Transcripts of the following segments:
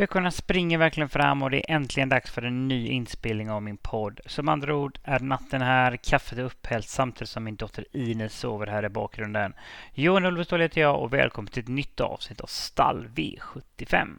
Veckorna springer verkligen fram och det är äntligen dags för en ny inspelning av min podd. Som andra ord är natten här, kaffet är upphällt samtidigt som min dotter Ines sover här i bakgrunden. Johan Ulveståhl heter jag och välkommen till ett nytt avsnitt av Stall V75.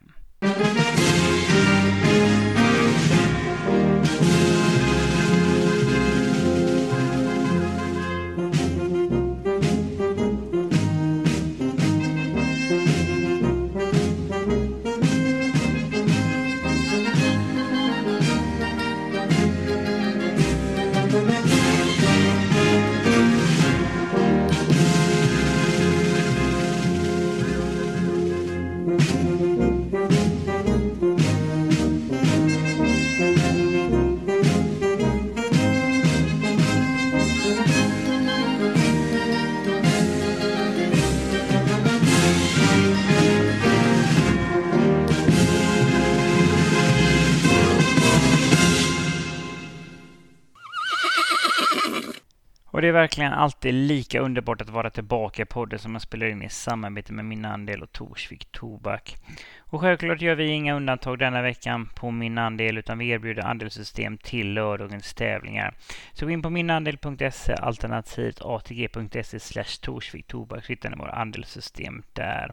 Och det är verkligen alltid lika underbart att vara tillbaka i podden som man spelar in i samarbete med Min Andel och Torsvik Tobak. Och självklart gör vi inga undantag denna veckan på Min Andel utan vi erbjuder andelssystem till lördagens tävlingar. Så gå in på minandel.se alternativt atg.se slash Torsvik Tobak så hittar ni våra andelssystem där.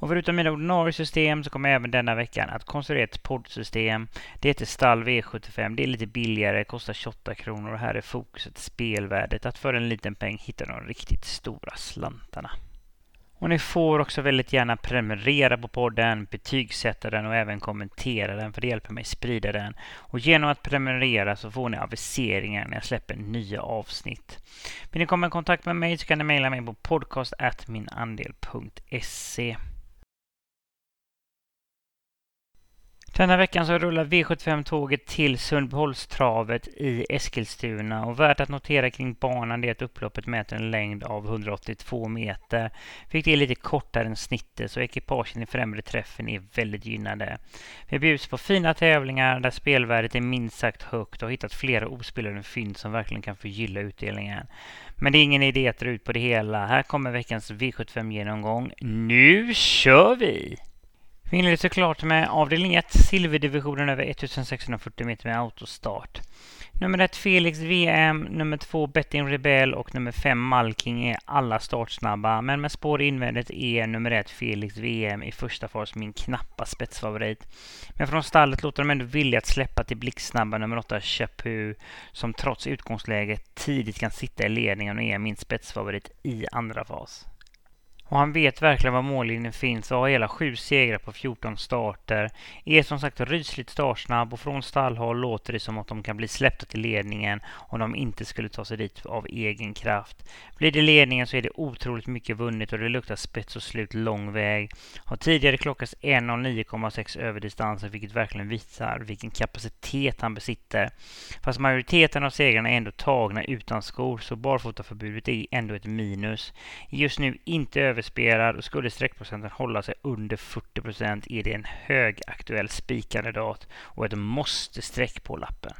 Och förutom mina ordinarie system så kommer jag även denna veckan att konstruera ett poddsystem. Det heter Stall V75. Det är lite billigare, kostar 28 kronor och här är fokuset spelvärdet. Att för en liten peng hitta de riktigt stora slantarna. Och ni får också väldigt gärna prenumerera på podden, betygsätta den och även kommentera den för det hjälper mig sprida den. Och genom att prenumerera så får ni aviseringar när jag släpper nya avsnitt. Vill ni komma i kontakt med mig så kan ni mejla mig på podcast.minandel.se. Denna veckan så rullar V75-tåget till Sundbyholmstravet i Eskilstuna och värt att notera kring banan är att upploppet mäter en längd av 182 meter. Vilket är lite kortare än snittet så ekipagen i främre träffen är väldigt gynnade. Vi bjuds på fina tävlingar där spelvärdet är minst sagt högt och har hittat flera ospelade fynd som verkligen kan förgylla utdelningen. Men det är ingen idé att dra ut på det hela. Här kommer veckans V75-genomgång. Nu kör vi! Vi inleder såklart med avdelning 1, silverdivisionen över 1640 meter med autostart. Nummer 1 Felix VM, nummer 2 Betting Rebell och nummer 5 Malking är alla startsnabba. Men med spår invändigt är nummer 1 Felix VM i första fas min knappa spetsfavorit. Men från stallet låter de ändå vilja att släppa till blixtsnabba nummer 8 Chapu som trots utgångsläget tidigt kan sitta i ledningen och är min spetsfavorit i andra fas. Och han vet verkligen var mållinjen finns och har hela sju segrar på 14 starter. Är som sagt rysligt startsnabb och från stallhåll låter det som att de kan bli släppta till ledningen om de inte skulle ta sig dit av egen kraft. Blir det ledningen så är det otroligt mycket vunnet och det luktar spets och slut lång väg. Har tidigare klockats 1.09,6 över distansen vilket verkligen visar vilken kapacitet han besitter. Fast majoriteten av segrarna är ändå tagna utan skor så barfotaförbudet är ändå ett minus. Just nu inte över överspelad och skulle streckprocenten hålla sig under 40 procent är det en högaktuell spikkandidat och ett måste-streck på lappen.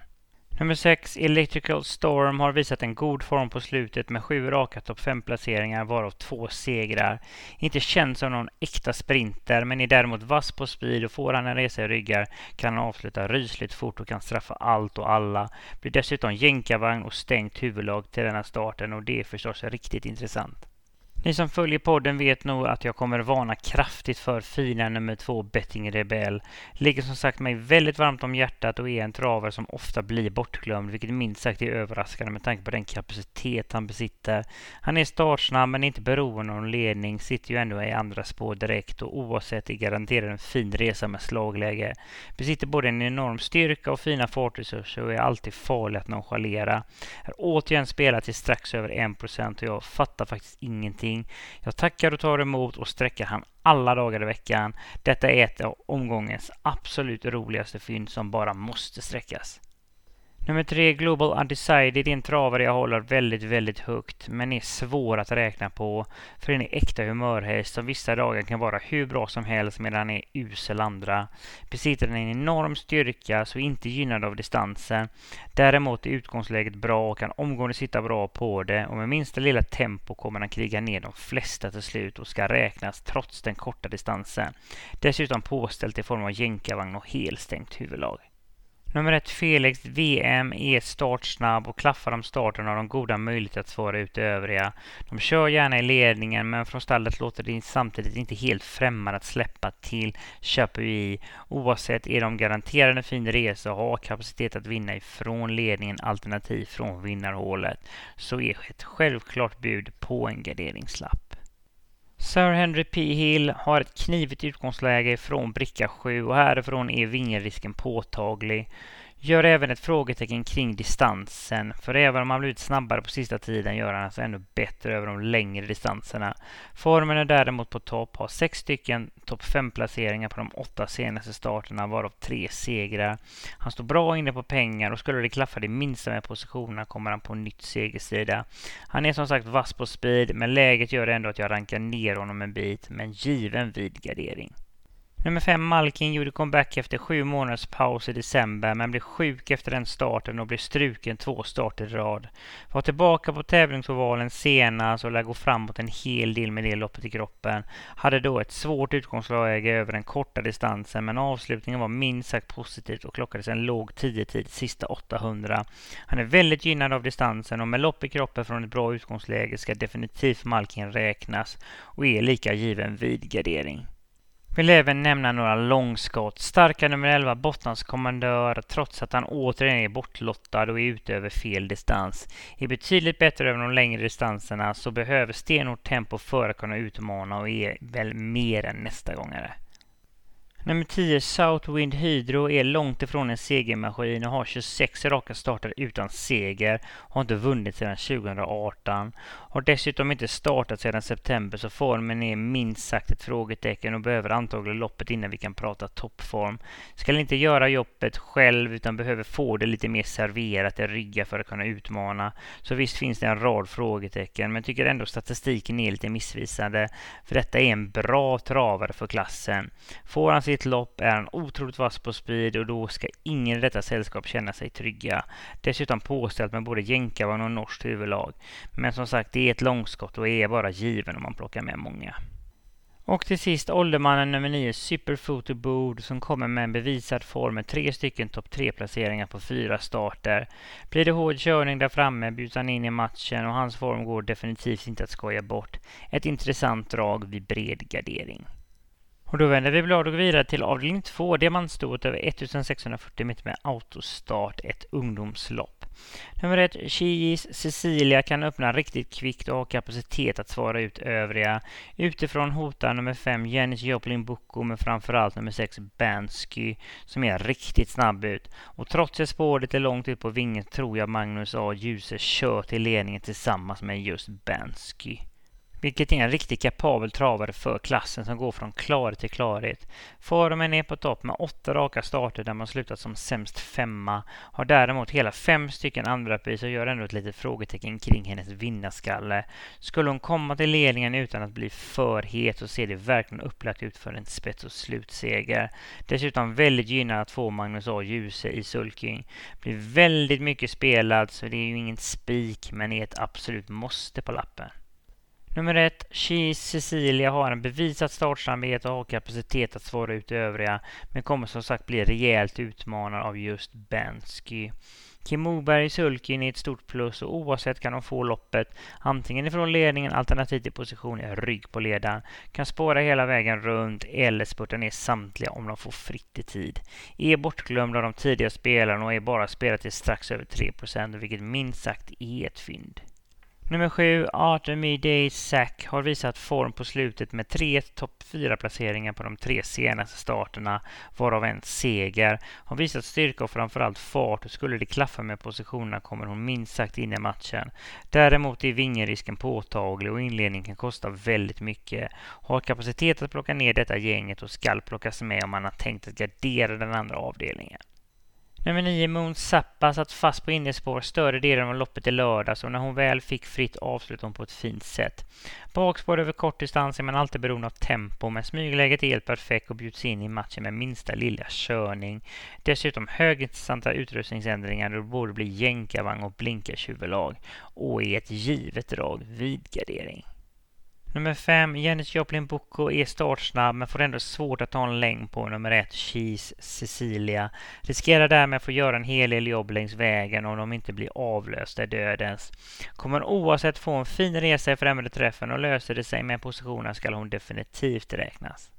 Nummer 6, Electrical Storm, har visat en god form på slutet med sju raka topp 5-placeringar varav två segrar. Inte känd som någon äkta sprinter men är däremot vass på speed och får han en resa i ryggar kan han avsluta rysligt fort och kan straffa allt och alla. Blir dessutom jänkarvagn och stängt huvudlag till denna starten och det är förstås riktigt intressant. Ni som följer podden vet nog att jag kommer varna kraftigt för fina nummer två Betting Rebell. Ligger som sagt mig väldigt varmt om hjärtat och är en travare som ofta blir bortglömd, vilket minst sagt är överraskande med tanke på den kapacitet han besitter. Han är startsnabb men inte beroende av ledning, sitter ju ändå i andra spår direkt och oavsett är garanterad en fin resa med slagläge. Besitter både en enorm styrka och fina fartresurser och är alltid farlig att nonchalera. Är återigen spelat till strax över 1% och jag fattar faktiskt ingenting någonting. Jag tackar och tar emot och sträcker han alla dagar i veckan. Detta är ett av omgångens absolut roligaste fynd som bara måste sträckas. Nummer tre, Global Undecided, är en travare jag håller väldigt, väldigt högt, men är svår att räkna på. För den är äkta humörhäst som vissa dagar kan vara hur bra som helst medan den är usel andra. Besitter den en enorm styrka så är inte gynnad av distansen. Däremot är utgångsläget bra och kan omgående sitta bra på det och med minsta lilla tempo kommer den kriga ner de flesta till slut och ska räknas trots den korta distansen. Dessutom påställt i form av jänkarvagn och helstängt huvudlag. Nummer ett Felix VM är startsnabb och klaffar om starten har de goda möjligheter att svara ut övriga. De kör gärna i ledningen men från stallet låter det samtidigt inte helt främmande att släppa till Chapuis. Oavsett är de garanterade en fin resa och har kapacitet att vinna ifrån ledningen alternativt från vinnarhålet. Så är ett självklart bud på en garderingslapp. Sir Henry P. Hill har ett knivigt utgångsläge från bricka 7 och härifrån är vingelrisken påtaglig. Gör även ett frågetecken kring distansen, för även om han blivit snabbare på sista tiden gör han alltså ännu bättre över de längre distanserna. Formen är däremot på topp, har sex stycken topp 5-placeringar på de åtta senaste starterna, varav tre segrar. Han står bra inne på pengar och skulle det klaffa det minsta med positionerna kommer han på nytt segersida. Han är som sagt vass på speed, men läget gör ändå att jag rankar ner honom en bit, men given vid gardering. Nummer fem Malkin gjorde comeback efter sju månaders paus i december men blev sjuk efter den starten och blev struken två starter i rad. Var tillbaka på tävlingsovalen senast och lär gå framåt en hel del med det loppet i kroppen. Hade då ett svårt utgångsläge över den korta distansen men avslutningen var minst sagt positivt och klockades en låg 10-tid sista 800. Han är väldigt gynnad av distansen och med lopp i kroppen från ett bra utgångsläge ska definitivt Malkin räknas och är lika given vid gardering. Vill även nämna några långskott. Starka nummer 11 Bottnans kommandör, trots att han återigen är bortlottad och är ute över fel distans, är betydligt bättre över de längre distanserna så behöver stenhårt tempo för att kunna utmana och är väl mer än nästa gångare. Nummer 10, Southwind Hydro, är långt ifrån en segermaskin och har 26 raka starter utan seger. och Har inte vunnit sedan 2018. Har dessutom inte startat sedan september så formen är minst sagt ett frågetecken och behöver antagligen loppet innan vi kan prata toppform. Ska inte göra jobbet själv utan behöver få det lite mer serverat i ryggen för att kunna utmana. Så visst finns det en rad frågetecken men tycker ändå statistiken är lite missvisande. För detta är en bra travare för klassen. Får han sitt lopp är han otroligt vass på speed och då ska ingen i detta sällskap känna sig trygga. Dessutom påställt med både jänkarvagn och norskt huvudlag. Men som sagt, det är ett långskott och är bara given om man plockar med många. Och till sist åldermannen nummer 9, Superfooter Board, som kommer med en bevisad form med tre stycken topp 3-placeringar på fyra starter. Blir det hård körning där framme bjuds han in i matchen och hans form går definitivt inte att skoja bort. Ett intressant drag vid bred gardering. Och då vänder vi blad och går vidare till avdelning 2, diamantstoet över 1640 meter med autostart, ett ungdomslopp. Nummer 1, Chiis Cecilia kan öppna riktigt kvickt och har kapacitet att svara ut övriga. Utifrån hotar nummer 5 Janis Joplin Boko men framförallt nummer 6 Bansky som är riktigt snabb ut. Och trots att spåret är långt ut på vingen tror jag Magnus A. Djuse kör till ledningen tillsammans med just Bansky vilket är en riktigt kapabel travare för klassen som går från klarhet till klarhet. Formen är på topp med åtta raka starter där man slutat som sämst femma. Har däremot hela fem stycken andra pris och gör ändå ett litet frågetecken kring hennes vinnarskalle. Skulle hon komma till ledningen utan att bli för het så ser det verkligen upplagt ut för en spets och slutseger. Dessutom väldigt gynnad att få Magnus A. Djuse i sulking. Blir väldigt mycket spelad så det är ju ingen spik men är ett absolut måste på lappen. Nummer ett, Cheese Cecilia har en bevisad startsnabbhet och har kapacitet att svara ut övriga, men kommer som sagt bli rejält utmanad av just Bensky. Kim Moberg i sulkin är ett stort plus och oavsett kan de få loppet antingen ifrån ledningen alternativt i position i rygg på ledaren. Kan spåra hela vägen runt eller spurta ner samtliga om de får fritt i tid. Är bortglömda av de tidiga spelarna och är bara spelat till strax över 3 vilket minst sagt är ett fynd. Nummer sju, Artemy Day Sack har visat form på slutet med tre topp fyra placeringar på de tre senaste starterna, varav en seger. Har visat styrka och framförallt fart och skulle det klaffa med positionerna kommer hon minst sagt in i matchen. Däremot är vingerisken påtaglig och inledningen kan kosta väldigt mycket. Har kapacitet att plocka ner detta gänget och skall plockas med om man har tänkt att gardera den andra avdelningen. Nummer 9 Moon Zappa satt fast på innerspår större delen av loppet i lördags och när hon väl fick fritt avslutade hon på ett fint sätt. Bakspår över kort distans är man alltid beroende av tempo men smygläget är helt perfekt och bjuds in i matchen med minsta lilla körning. Dessutom högintressanta utrustningsändringar och det borde bli jänkarvagn och blinkartjuvlag och i ett givet drag vid gardering. Nummer fem, Janis Joplin Boko är startsnabb men får ändå svårt att ta en längd på nummer ett, Cheese Cecilia. Riskerar därmed att få göra en hel del jobb längs vägen om de inte blir avlösta i dödens. Kommer oavsett få en fin resa i främre träffen och löser det sig med positionen skall hon definitivt räknas.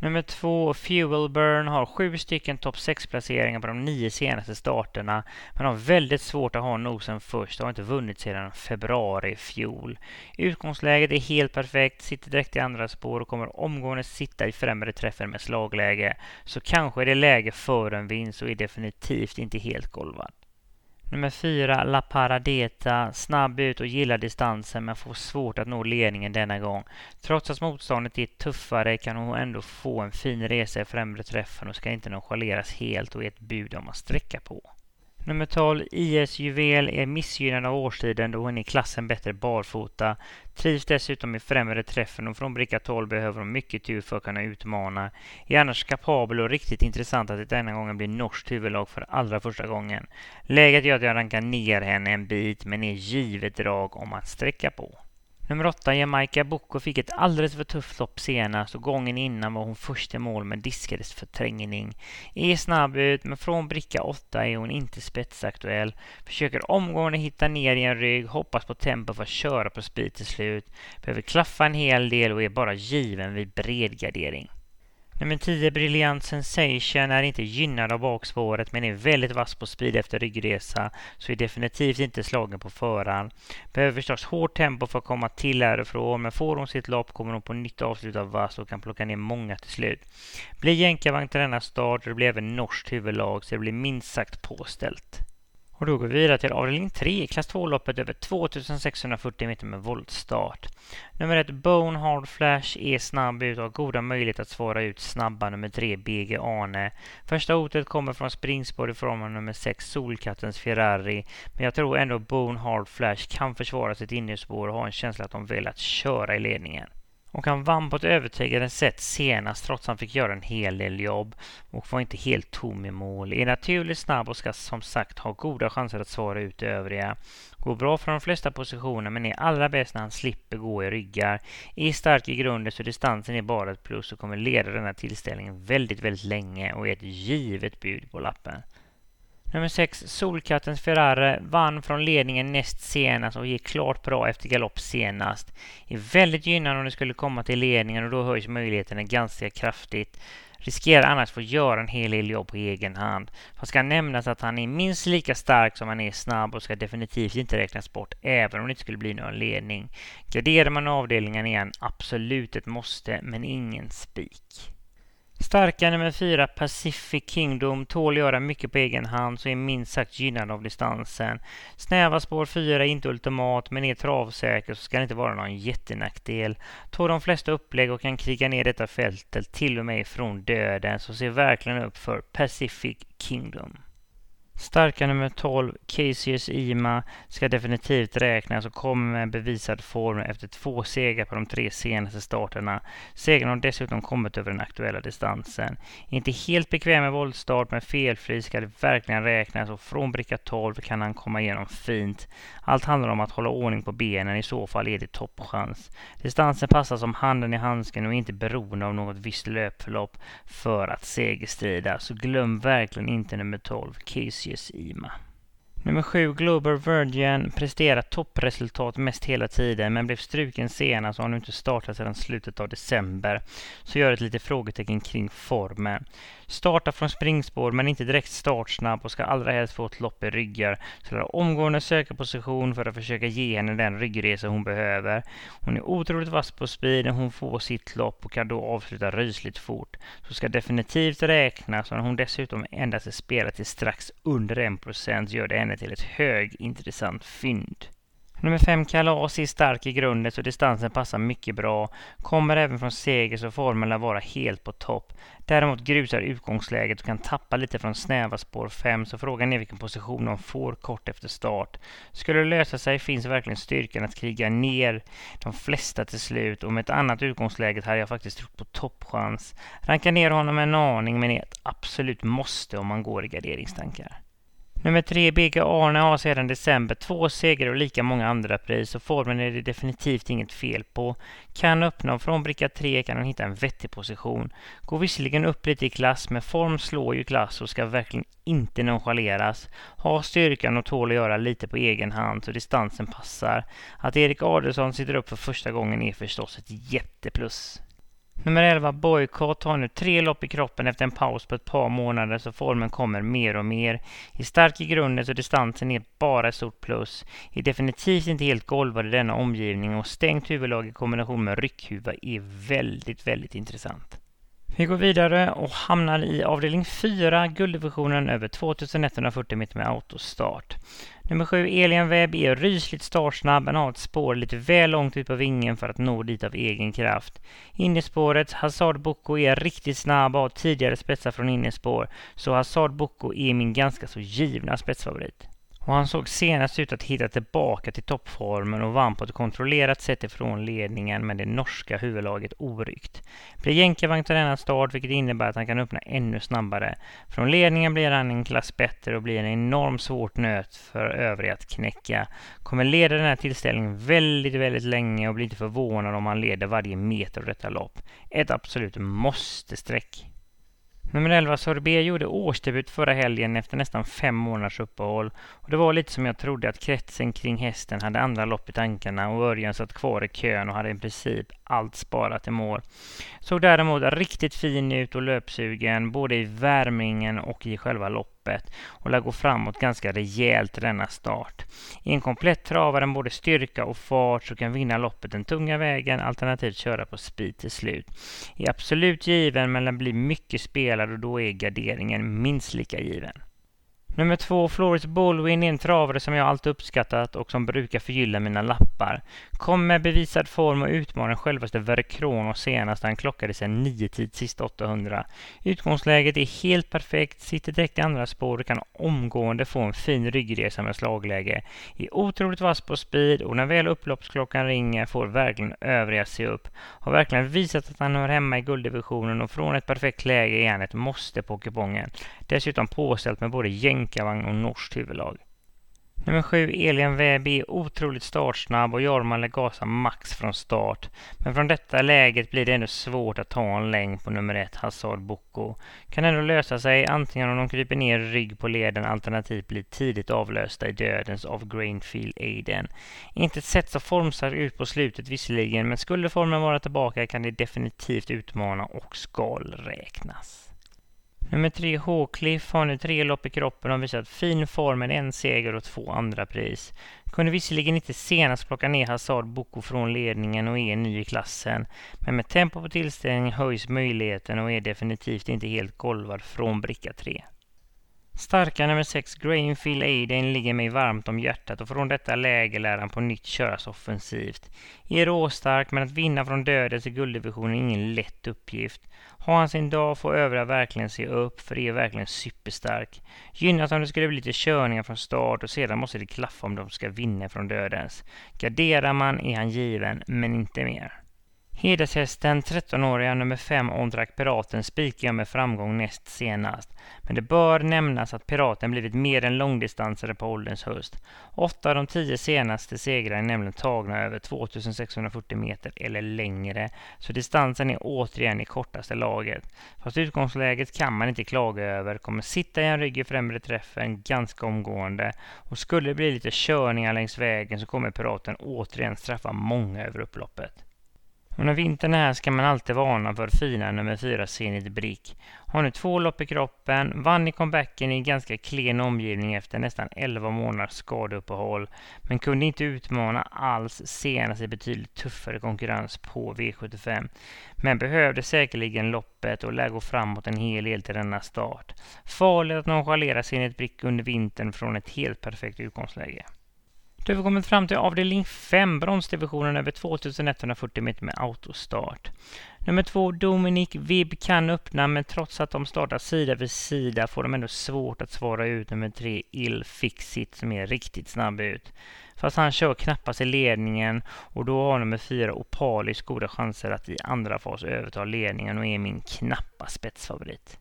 Nummer två, Fuel Burn, har sju stycken topp 6-placeringar på de nio senaste starterna, men har väldigt svårt att ha nosen först och har inte vunnit sedan februari i fjol. Utgångsläget är helt perfekt, sitter direkt i andra spår och kommer omgående sitta i främre träffen med slagläge. Så kanske är det läge för en vinst och är definitivt inte helt golvad. Nummer fyra, La Paradeta. Snabb ut och gillar distansen men får svårt att nå ledningen denna gång. Trots att motståndet är tuffare kan hon ändå få en fin resa i främre träffen och ska inte nonchaleras helt och är ett bud om att sträcka på. Nummer 12, IS Juvel, är missgynnad av årstiden då hon är i klassen bättre barfota. Trivs dessutom i främre träffen och från bricka 12 behöver hon mycket tur för att kunna utmana. Är annars kapabel och riktigt intressant att det denna gången blir norskt huvudlag för allra första gången. Läget gör att jag rankar ner henne en bit men är givet drag om att sträcka på. Nummer åtta, Jamaica Boko, fick ett alldeles för tufft lopp senast och gången innan var hon först i mål men diskades för trängning. Är snabb ut, men från bricka åtta är hon inte spetsaktuell. Försöker omgående hitta ner i en rygg, hoppas på tempo för att köra på speed till slut. Behöver klaffa en hel del och är bara given vid bred gardering. Nummer 10, Brilliant Sensation, är inte gynnad av bakspåret men är väldigt vass på speed efter ryggresa så är definitivt inte slagen på förhand. Behöver förstås hårt tempo för att komma till härifrån men får hon sitt lopp kommer hon på nytt avsluta vass och kan plocka ner många till slut. Blir jänkarvagn till denna start och det blir även norskt huvudlag så det blir minst sagt påställt. Och då går vi vidare till avdelning 3, klass 2-loppet över 2640 meter med voltstart. Nummer 1 Bone Hard Flash är snabb ut och har goda möjligheter att svara ut snabba nummer 3 BG Arne. Första hotet kommer från springspår i form av nummer 6 Solkattens Ferrari. Men jag tror ändå Bone Hard Flash kan försvara sitt innerspår och har en känsla att de vill att köra i ledningen. Och han vann på ett övertygande sätt senast trots att han fick göra en hel del jobb och var inte helt tom i mål. Är naturligt snabb och ska som sagt ha goda chanser att svara ut det övriga. Går bra från de flesta positioner men är allra bäst när han slipper gå i ryggar. Är stark i grunden så distansen är bara ett plus och kommer leda den här tillställningen väldigt, väldigt länge och är ett givet bud på lappen. Nummer 6, Solkattens Ferrari, vann från ledningen näst senast och gick klart bra efter galopp senast. Är väldigt gynnad om det skulle komma till ledningen och då höjs möjligheterna ganska kraftigt. Riskerar annars få göra en hel del jobb på egen hand. Fast ska nämnas att han är minst lika stark som han är snabb och ska definitivt inte räknas bort även om det inte skulle bli någon ledning. Garderar man avdelningen är han absolut ett måste men ingen spik. Starka nummer fyra, Pacific Kingdom, tål göra mycket på egen hand så är minst sagt gynnad av distansen. Snäva spår 4 är inte ultimat men är travsäker så ska det inte vara någon jättenackdel. Tar de flesta upplägg och kan kriga ner detta fältet till och med från döden så ser verkligen upp för Pacific Kingdom. Starka nummer 12, Casius Ima, ska definitivt räknas och kommer med bevisad form efter två segrar på de tre senaste starterna. Segern har dessutom kommit över den aktuella distansen. Inte helt bekväm med voltstart, men felfri ska det verkligen räknas och från bricka 12 kan han komma igenom fint. Allt handlar om att hålla ordning på benen, i så fall är det toppchans. Distansen passar som handen i handsken och är inte beroende av något visst löpförlopp för att segerstrida, så glöm verkligen inte nummer 12, Casius Lucius Ima. Nummer sju, Global Virgin, presterar toppresultat mest hela tiden men blev struken senast och har nu inte startat sedan slutet av december. Så gör ett litet frågetecken kring formen. Startar från springspår men inte direkt startsnabb och ska allra helst få ett lopp i ryggar. Så lär omgående söka position för att försöka ge henne den ryggresa hon behöver. Hon är otroligt vass på speed när hon får sitt lopp och kan då avsluta rysligt fort. Så ska definitivt räknas och när hon dessutom endast är spelad till strax under 1% gör det henne till ett högintressant fynd. Nummer fem Kalas är stark i grunden så distansen passar mycket bra. Kommer även från seger så formen lär vara helt på topp. Däremot grusar utgångsläget och kan tappa lite från snäva spår 5 så frågan är vilken position de får kort efter start. Skulle det lösa sig finns verkligen styrkan att kriga ner de flesta till slut och med ett annat utgångsläge hade jag faktiskt trott på toppchans. Ranka ner honom en aning men är ett absolut måste om man går i garderingstankar. Nummer tre, BK Arne har sedan december två segrar och lika många andra pris och formen är det definitivt inget fel på. Kan öppna och från bricka tre kan han hitta en vettig position. Går visserligen upp lite i klass, men form slår ju klass och ska verkligen inte nonchaleras. Har styrkan och tål att göra lite på egen hand så distansen passar. Att Erik Adelsson sitter upp för första gången är förstås ett jätteplus. Nummer 11, Boycott, har nu tre lopp i kroppen efter en paus på ett par månader så formen kommer mer och mer. Är stark i grunden så distansen är bara ett stort plus. Är definitivt inte helt golvad i denna omgivning och stängt huvudlag i kombination med ryckhuva är väldigt, väldigt intressant. Vi går vidare och hamnar i avdelning 4, gulddivisionen över 2140 meter med autostart. Nummer 7, Elian Webb är rysligt startsnabb men har ett spår lite väl långt ut på vingen för att nå dit av egen kraft. Innespåret, Hazard Boko är riktigt snabb och har tidigare spetsar från innespår, så Hazard Boko är min ganska så givna spetsfavorit och han såg senast ut att hitta tillbaka till toppformen och vann på ett kontrollerat sätt ifrån ledningen med det norska huvudlaget oryckt. Blir jänkarvagn till denna start vilket innebär att han kan öppna ännu snabbare. Från ledningen blir han en klass bättre och blir en enormt svårt nöt för övriga att knäcka. Kommer leda den här tillställningen väldigt, väldigt länge och blir inte förvånad om han leder varje meter av detta lopp. Ett absolut måste-streck. Nummer 11 Sorbet gjorde årsdebut förra helgen efter nästan fem månaders uppehåll. Och det var lite som jag trodde att kretsen kring hästen hade andra lopp i tankarna och Örjan satt kvar i kön och hade i princip allt sparat i mål. Såg däremot riktigt fin ut och löpsugen både i värmningen och i själva loppet och lär gå framåt ganska rejält denna start. I en komplett travare den både styrka och fart så kan vinna loppet den tunga vägen alternativt köra på speed till slut. Är absolut given men den blir mycket spelad och då är garderingen minst lika given. Nummer två, Floris Baldwin är en travare som jag alltid uppskattat och som brukar förgylla mina lappar. Kom med bevisad form och utmanar självaste Verkrono senast han klockade sig niotid tid sista 800. Utgångsläget är helt perfekt, sitter direkt i andra spår och kan omgående få en fin ryggresa med slagläge. Är otroligt vass på speed och när väl upploppsklockan ringer får verkligen övriga se upp. Har verkligen visat att han hör hemma i gulddivisionen och från ett perfekt läge är han ett måste på kupongen. Dessutom påställt med både jänkarvagn och norskt huvudlag. Nummer sju, Elian Väby, är otroligt startsnabb och Jorma gasa max från start. Men från detta läget blir det ändå svårt att ta en längd på nummer ett, Hazard Boko. Kan ändå lösa sig antingen om de kryper ner rygg på leden alternativt blir tidigt avlösta i dödens av Grainfield Aiden. Inte ett sätt så formstark ut på slutet visserligen, men skulle formen vara tillbaka kan det definitivt utmana och skall räknas. Nummer tre, Håkliff, har nu tre lopp i kroppen och visat fin form med en seger och två andra pris. Kunde visserligen inte senast plocka ner Hazard Boko från ledningen och är ny i klassen, men med tempo på tillställningen höjs möjligheten och är definitivt inte helt golvad från bricka 3. Starka nummer 6 Grainfield Aiden ligger mig varmt om hjärtat och från detta läge lär han på nytt köras offensivt. Är råstark men att vinna från dödens i gulddivisionen är ingen lätt uppgift. Har han sin dag får övriga verkligen se upp för det är verkligen superstark. Gynnas om det skulle bli lite körningar från start och sedan måste det klaffa om de ska vinna från dödens. Garderar man är han given men inte mer. Hedershästen 13-åriga nummer 5 Ondrak Piraten spikar jag med framgång näst senast. Men det bör nämnas att Piraten blivit mer än långdistansare på ålderns höst. Åtta av de tio senaste segrarna är nämligen tagna över 2640 meter eller längre, så distansen är återigen i kortaste laget. Fast utgångsläget kan man inte klaga över, kommer sitta i en rygg i främre träffen ganska omgående och skulle det bli lite körningar längs vägen så kommer Piraten återigen straffa många över upploppet. Under vintern här ska man alltid varna för fina nummer 4 Zenit Brick. Har nu två lopp i kroppen, vann i comebacken i ganska klen omgivning efter nästan 11 månaders skadeuppehåll, men kunde inte utmana alls senast i betydligt tuffare konkurrens på V75. Men behövde säkerligen loppet och lär gå framåt en hel del till denna start. Farligt att nonchalera Zenit Brick under vintern från ett helt perfekt utgångsläge. Då har vi kommit fram till avdelning 5, bronsdivisionen över 2140 meter med autostart. Nummer 2, Dominic Vibb kan öppna, men trots att de startar sida vid sida får de ändå svårt att svara ut nummer 3, Il Fixit, som är riktigt snabb ut. Fast han kör knappast i ledningen och då har nummer 4, Opalis, goda chanser att i andra fas överta ledningen och är min knappa spetsfavorit.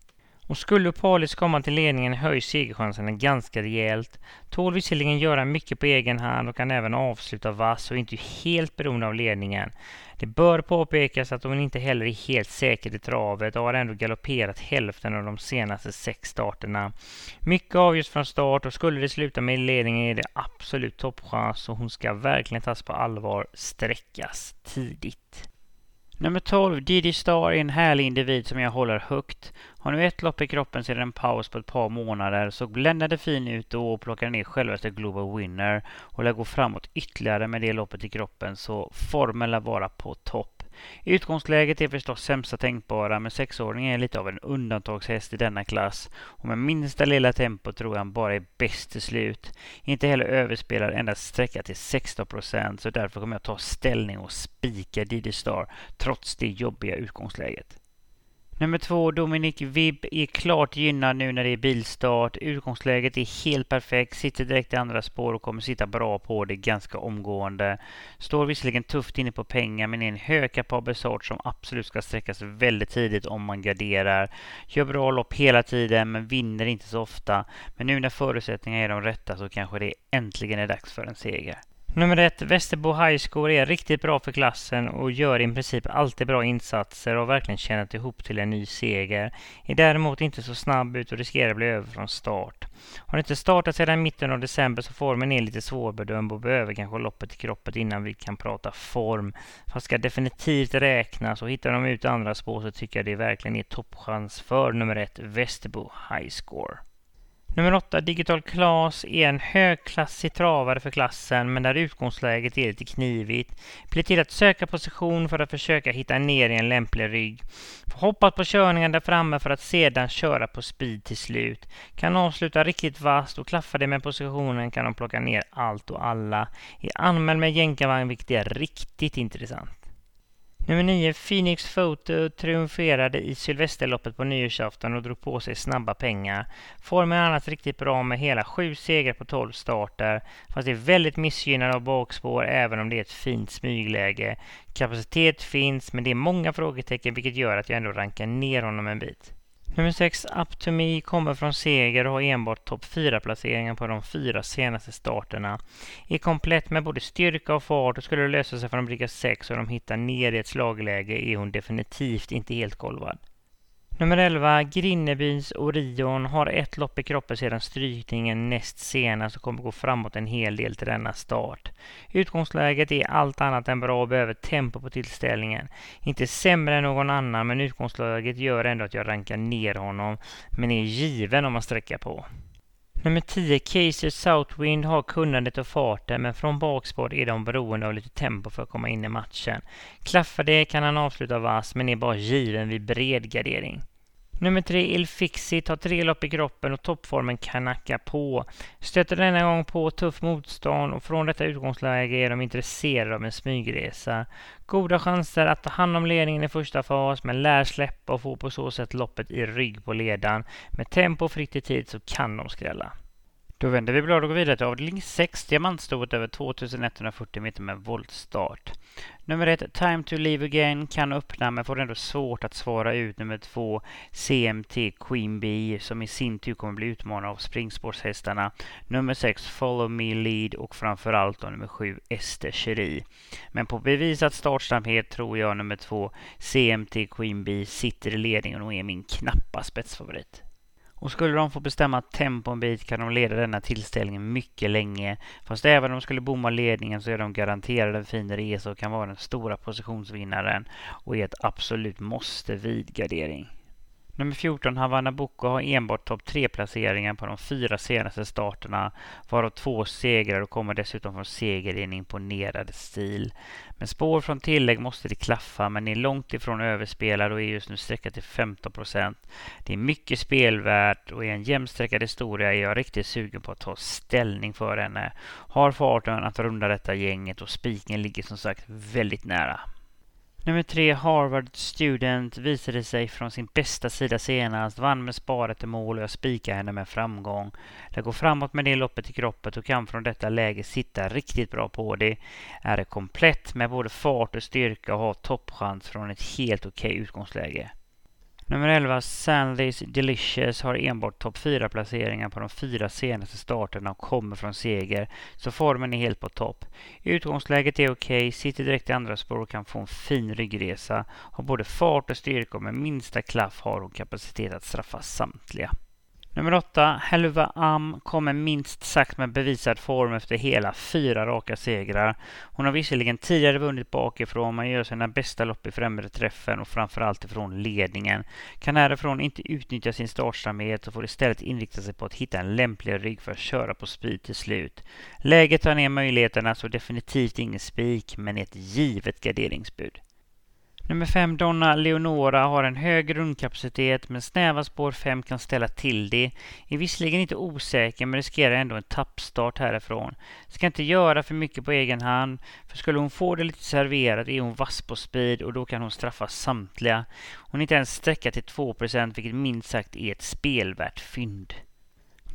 Och skulle Palis komma till ledningen höjs segerchanserna ganska rejält. Tål visserligen göra mycket på egen hand och kan även avsluta vass och är inte helt beroende av ledningen. Det bör påpekas att hon inte heller är helt säker i travet och har ändå galopperat hälften av de senaste sex starterna. Mycket avgörs från start och skulle det sluta med ledningen är det absolut toppchans och hon ska verkligen tas på allvar, sträckas tidigt. Nummer 12, Didi Star, är en härlig individ som jag håller högt. Har nu ett lopp i kroppen sedan en paus på ett par månader, såg bländande fin ut då och plockade ner självaste Global Winner och lär gå framåt ytterligare med det loppet i kroppen, så formen lär vara på topp. Utgångsläget är förstås sämsta tänkbara, men sexåringen är lite av en undantagshäst i denna klass och med minsta lilla tempo tror jag han bara är bäst till slut. Inte heller överspelar endast sträcka till 16 procent, så därför kommer jag ta ställning och spika Didi Star trots det jobbiga utgångsläget. Nummer två, Dominic Vibb är klart gynnad nu när det är bilstart. Utgångsläget är helt perfekt, sitter direkt i andra spår och kommer sitta bra på det ganska omgående. Står visserligen tufft inne på pengar men är en högkapabel sort som absolut ska sträckas väldigt tidigt om man garderar. Gör bra lopp hela tiden men vinner inte så ofta. Men nu när förutsättningarna är de rätta så kanske det äntligen är dags för en seger. Nummer ett, Västerbo High School är riktigt bra för klassen och gör i princip alltid bra insatser och har verkligen tjänat ihop till en ny seger. Är däremot inte så snabb ut och riskerar att bli över från start. Har inte startat sedan mitten av december så formen är lite svårbedömd och behöver kanske loppet i kroppen innan vi kan prata form. Fast ska definitivt räknas och hittar de ut andra spår så tycker jag det verkligen är toppchans för nummer ett, Västerbo High Score. Nummer 8, Digital Class, är en högklassig travare för klassen men där utgångsläget är lite knivigt. Blir till att söka position för att försöka hitta ner i en lämplig rygg. Hoppas på körningen där framme för att sedan köra på speed till slut. Kan avsluta riktigt vasst och klaffar det med positionen kan de plocka ner allt och alla. Är anmäld med jänkarvagn vilket är riktigt intressant. Nummer 9, Phoenix Photo, triumferade i Sylvesterloppet på nyårsafton och drog på sig snabba pengar. Formen är annars riktigt bra med hela sju segrar på 12 starter, fast det är väldigt missgynnad av bakspår även om det är ett fint smygläge. Kapacitet finns, men det är många frågetecken vilket gör att jag ändå rankar ner honom en bit. Nummer 6, Up to Me, kommer från seger och har enbart topp 4-placeringar på de fyra senaste starterna. Är komplett med både styrka och fart och skulle det lösa sig från bricka 6 och de hittar ner i ett slagläge är hon definitivt inte helt golvad. Nummer 11, Grinnebyns Orion, har ett lopp i kroppen sedan strykningen näst senast och kommer gå framåt en hel del till denna start. Utgångsläget är allt annat än bra och behöver tempo på tillställningen. Inte sämre än någon annan, men utgångsläget gör ändå att jag rankar ner honom, men är given om man sträcker på. Nummer 10, Casey Southwind, har kunnandet och farten men från bakspår är de beroende av lite tempo för att komma in i matchen. Klaffar det kan han avsluta vass men är bara given vid bred gardering. Nummer tre, Ilfixit, har tre lopp i kroppen och toppformen kan på. Stöter denna gång på tuff motstånd och från detta utgångsläge är de intresserade av en smygresa. Goda chanser att ta hand om ledningen i första fas men lär släppa och få på så sätt loppet i rygg på ledan. Med tempo fritt i tid så kan de skrälla. Då vänder vi blad och går vidare till avdelning 6, diamantstoet över 2140 meter med voltstart. Nummer ett, Time to Leave Again, kan öppna men får ändå svårt att svara ut nummer två, CMT Queen Bee, som i sin tur kommer bli utmanad av springspårshästarna. Nummer sex, Follow Me Lead och framförallt då nummer sju, Ester Cherie. Men på bevisat startsnabbhet tror jag nummer två, CMT Queen Bee, sitter i ledningen och är min knappa spetsfavorit. Och skulle de få bestämma tempo en bit kan de leda denna tillställning mycket länge. Fast även om de skulle bomma ledningen så är de garanterade en fin resa och kan vara den stora positionsvinnaren och är ett absolut måste vid gardering. Nummer 14 Havanna Boko har enbart topp 3-placeringar på de fyra senaste starterna, varav två segrar och kommer dessutom från seger i en imponerande stil. Med spår från tillägg måste det klaffa, men är långt ifrån överspelad och är just nu sträckad till 15 procent. Det är mycket spelvärt och i en jämnsträckad historia är jag riktigt sugen på att ta ställning för henne. Har farten att runda detta gänget och spiken ligger som sagt väldigt nära. Nummer tre, Harvard Student, visade sig från sin bästa sida senast, vann med sparet i mål och jag spikar henne med framgång. Jag går framåt med det loppet i kroppet och kan från detta läge sitta riktigt bra på det. Är det komplett med både fart och styrka och har toppchans från ett helt okej okay utgångsläge. Nummer 11, Sandys Delicious, har enbart topp 4-placeringar på de fyra senaste starterna och kommer från seger, så formen är helt på topp. Utgångsläget är okej, okay, sitter direkt i andra spår och kan få en fin ryggresa. Har både fart och styrka och med minsta klaff har hon kapacitet att straffa samtliga. Nummer åtta, Helva Am kommer minst sagt med bevisad form efter hela fyra raka segrar. Hon har visserligen tidigare vunnit bakifrån men gör sina bästa lopp i främre träffen och framförallt ifrån ledningen. Kan härifrån inte utnyttja sin startsamhet och får istället inrikta sig på att hitta en lämplig rygg för att köra på speed till slut. Läget tar ner möjligheterna så definitivt ingen spik men ett givet garderingsbud. Nummer 5, Donna Leonora, har en hög rundkapacitet men snäva spår 5 kan ställa till det. Är visserligen inte osäker men riskerar ändå en tappstart härifrån. Ska inte göra för mycket på egen hand, för skulle hon få det lite serverat är hon vass på speed och då kan hon straffa samtliga. Hon är inte ens sträcka till 2% vilket minst sagt är ett spelvärt fynd.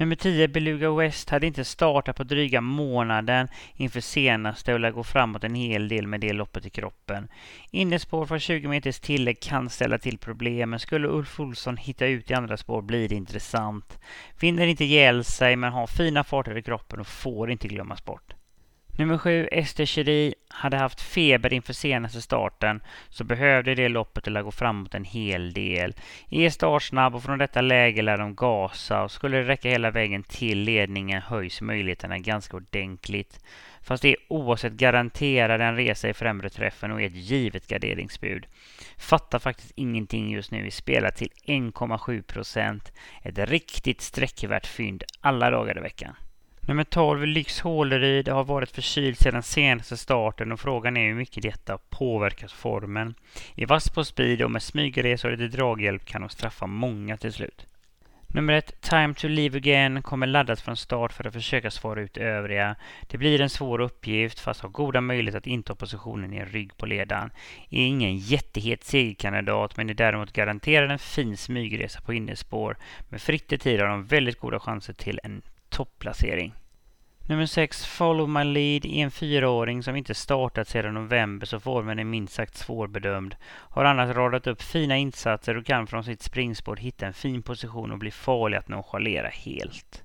Nummer 10, Beluga West, hade inte startat på dryga månaden inför senaste och lär gå framåt en hel del med det loppet i kroppen. Innespår från 20 meters tillägg kan ställa till problem, men skulle Ulf Olsson hitta ut i andra spår blir det intressant. Vinner inte ihjäl sig, men har fina farter i kroppen och får inte glömmas bort. Nummer sju, Ester Cheri, hade haft feber inför senaste starten så behövde det loppet eller gå framåt en hel del. Är startsnabb och från detta läge lär de gasa och skulle det räcka hela vägen till ledningen höjs möjligheterna ganska ordentligt. Fast det är oavsett garanterad en resa i främre träffen och är ett givet garderingsbud. Fattar faktiskt ingenting just nu i spelar till 1,7 procent. Ett riktigt sträckvärt fynd alla dagar i veckan. Nummer 12, Lyx Håleryd, har varit förkyld sedan senaste starten och frågan är hur mycket detta påverkat formen. I vass på speed och med smygresor och lite draghjälp kan hon straffa många till slut. Nummer ett, Time to Leave Again, kommer laddat från start för att försöka svara ut övriga. Det blir en svår uppgift, fast har goda möjligheter att inta positionen i en rygg på ledaren. Är ingen jättehet segerkandidat, men är däremot garanterad en fin smygresa på innerspår. Med fritt i tid har de väldigt goda chanser till en topplacering. Nummer 6, Follow My Lead, är en fyraåring som inte startat sedan november så formen är minst sagt svårbedömd. Har annars radat upp fina insatser och kan från sitt springspår hitta en fin position och bli farlig att nonchalera helt.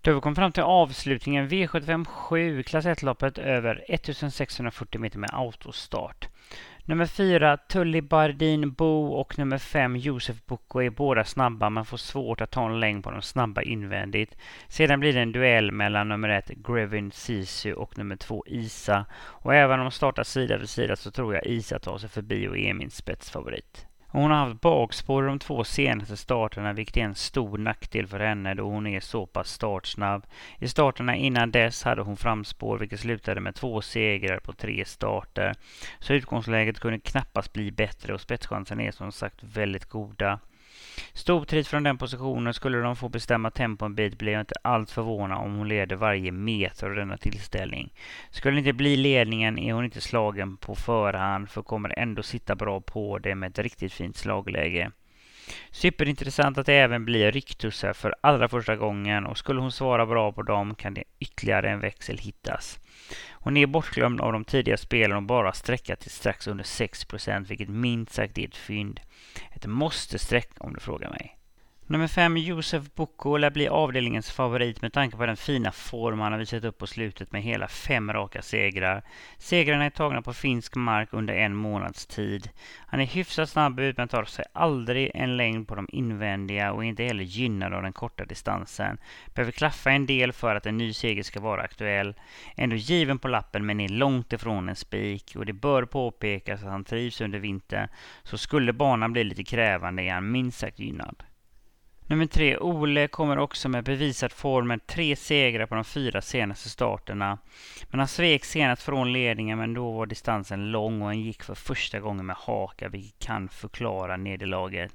Då vi kom fram till avslutningen V75 7, klass 1-loppet över 1640 meter med autostart. Nummer fyra, Tully Bardin Bo och nummer fem, Josef Boko är båda snabba men får svårt att ta en längd på de snabba invändigt. Sedan blir det en duell mellan nummer ett, Grevin Sisu och nummer två, Isa. Och även om de startar sida vid sida så tror jag Isa tar sig förbi och är min spetsfavorit. Hon har haft bakspår de två senaste starterna vilket är en stor nackdel för henne då hon är så pass startsnabb. I starterna innan dess hade hon framspår vilket slutade med två segrar på tre starter. Så utgångsläget kunde knappast bli bättre och spetschansen är som sagt väldigt goda. Stortrit från den positionen skulle de få bestämma tempo en bit blir jag inte alls förvånad om hon leder varje meter av denna tillställning. Skulle det inte bli ledningen är hon inte slagen på förhand för kommer ändå sitta bra på det med ett riktigt fint slagläge. Superintressant att det även blir ryktussar för allra första gången och skulle hon svara bra på dem kan det ytterligare en växel hittas. Hon är bortglömd av de tidiga spelen och bara sträckat till strax under 6% vilket minst sagt är ett fynd. Ett måste-streck om du frågar mig. Nummer fem, Josef Boko, lär bli avdelningens favorit med tanke på den fina form han har visat upp på slutet med hela fem raka segrar. Segrarna är tagna på finsk mark under en månads tid. Han är hyfsat snabb ut men tar sig aldrig en längd på de invändiga och är inte heller gynnad av den korta distansen. Behöver klaffa en del för att en ny seger ska vara aktuell. Ändå given på lappen men är långt ifrån en spik och det bör påpekas att han trivs under vintern. Så skulle banan bli lite krävande är han minst sagt gynnad. Nummer tre, Ole kommer också med bevisad form med tre segrar på de fyra senaste starterna. Men han svek senast från ledningen men då var distansen lång och han gick för första gången med haka vilket kan förklara nederlaget.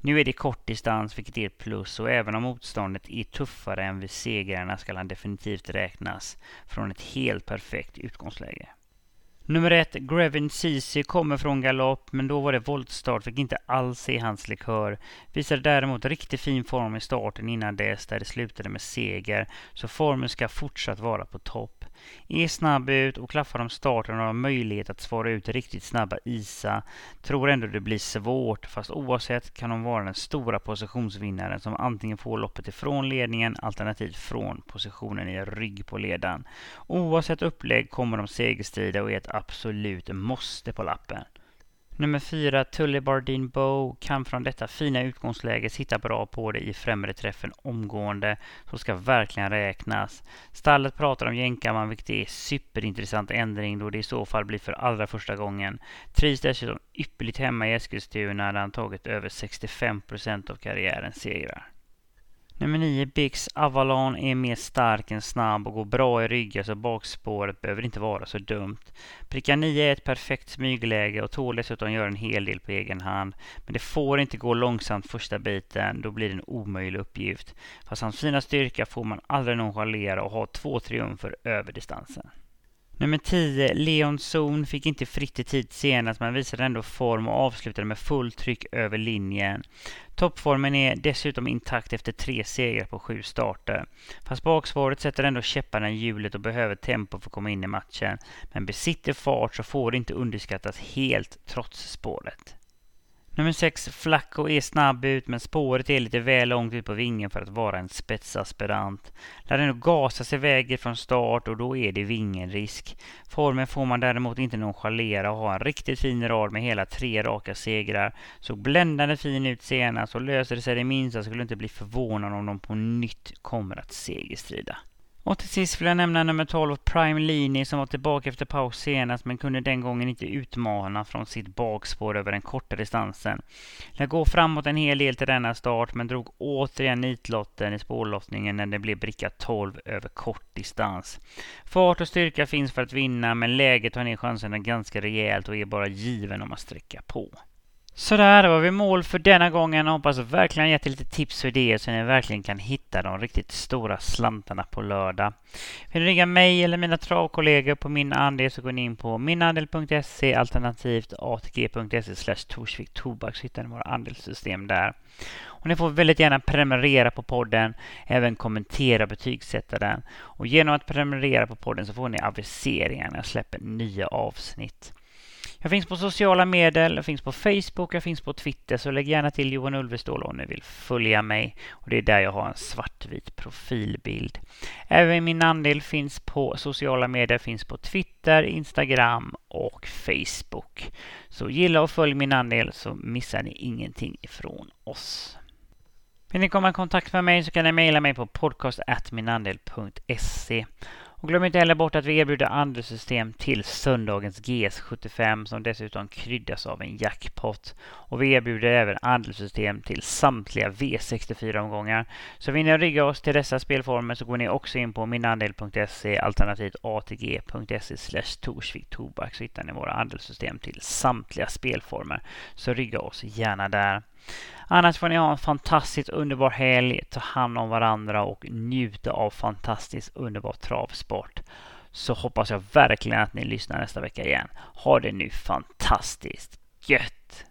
Nu är det kort distans vilket är ett plus och även om motståndet är tuffare än vid segrarna ska han definitivt räknas från ett helt perfekt utgångsläge. Nummer ett, Grevin Ceesay, kommer från galopp, men då var det voltstart, fick inte alls se hans likör. Visade däremot riktigt fin form i starten innan dess, där det slutade med seger, så formen ska fortsatt vara på topp. Är snabb ut och klaffar om starten och har möjlighet att svara ut riktigt snabba Isa. Tror ändå det blir svårt, fast oavsett kan hon vara den stora positionsvinnaren som antingen får loppet ifrån ledningen alternativt från positionen i rygg på ledaren. Oavsett upplägg kommer de segerstrida och är ett absolut måste på lappen. Nummer fyra, Tully Bardeen Bow, kan från detta fina utgångsläge sitta bra på det i främre träffen omgående, så ska verkligen räknas. Stallet pratar om jänkarman, vilket är superintressant ändring då det i så fall blir för allra första gången. Trivs dessutom ypperligt hemma i Eskilstuna där han tagit över 65 procent av karriärens segrar. Nummer 9, Bix Avalon, är mer stark än snabb och går bra i ryggar så bakspåret behöver inte vara så dumt. Pricka 9 är ett perfekt smygläge och tål dessutom göra en hel del på egen hand. Men det får inte gå långsamt första biten, då blir det en omöjlig uppgift. Fast hans fina styrka får man aldrig nonchalera och ha två triumfer över distansen. Nummer 10, Leon Zon, fick inte fritt i tid senast men visade ändå form och avslutade med fullt tryck över linjen. Toppformen är dessutom intakt efter tre segrar på sju starter. Fast baksvaret sätter ändå käpparna i hjulet och behöver tempo för att komma in i matchen. Men besitter fart så får det inte underskattas helt trots spåret. Nummer 6, Flacco är snabb ut men spåret är lite väl långt ut på vingen för att vara en spetsaspirant. Lär ändå gasas iväg från start och då är det vingenrisk. Formen får man däremot inte nonchalera och ha en riktigt fin rad med hela tre raka segrar. Såg bländande fin ut senast och löser det sig det minsta skulle inte bli förvånad om de på nytt kommer att segerstrida. Och till sist vill jag nämna nummer 12, Prime Lini, som var tillbaka efter paus senast men kunde den gången inte utmana från sitt bakspår över den korta distansen. Jag går framåt en hel del till denna start men drog återigen nitlotten i spårlottningen när det blev bricka 12 över kort distans. Fart och styrka finns för att vinna men läget tar ner chanserna ganska rejält och är bara given om man sträcker på. Sådär, då var vi mål för denna gången. Hoppas verkligen gett lite tips och idéer så ni verkligen kan hitta de riktigt stora slantarna på lördag. Vill ni ringa mig eller mina travkollegor på min andel så går ni in på minandel.se alternativt atg.se slash Torsvik Tobak så hittar ni våra andelssystem där. Och ni får väldigt gärna prenumerera på podden, även kommentera och betygsätta den. Och genom att prenumerera på podden så får ni aviseringar när jag släpper nya avsnitt. Jag finns på sociala medier, jag finns på Facebook, jag finns på Twitter, så lägg gärna till Johan Ulvestål om ni vill följa mig. Och Det är där jag har en svartvit profilbild. Även min andel finns på sociala medier, finns på Twitter, Instagram och Facebook. Så gilla och följ min andel så missar ni ingenting ifrån oss. Vill ni komma i kontakt med mig så kan ni mejla mig på podcast.minandel.se och glöm inte heller bort att vi erbjuder andelssystem till söndagens GS75 som dessutom kryddas av en jackpot. Och vi erbjuder även andelssystem till samtliga V64-omgångar. Så vill ni rigga oss till dessa spelformer så går ni också in på minandel.se alternativt atg.se slash Torsvik Tobak så hittar ni våra andelssystem till samtliga spelformer. Så rigga oss gärna där. Annars får ni ha en fantastiskt underbar helg, ta hand om varandra och njuta av fantastiskt underbar travsport. Så hoppas jag verkligen att ni lyssnar nästa vecka igen. Ha det nu fantastiskt gött!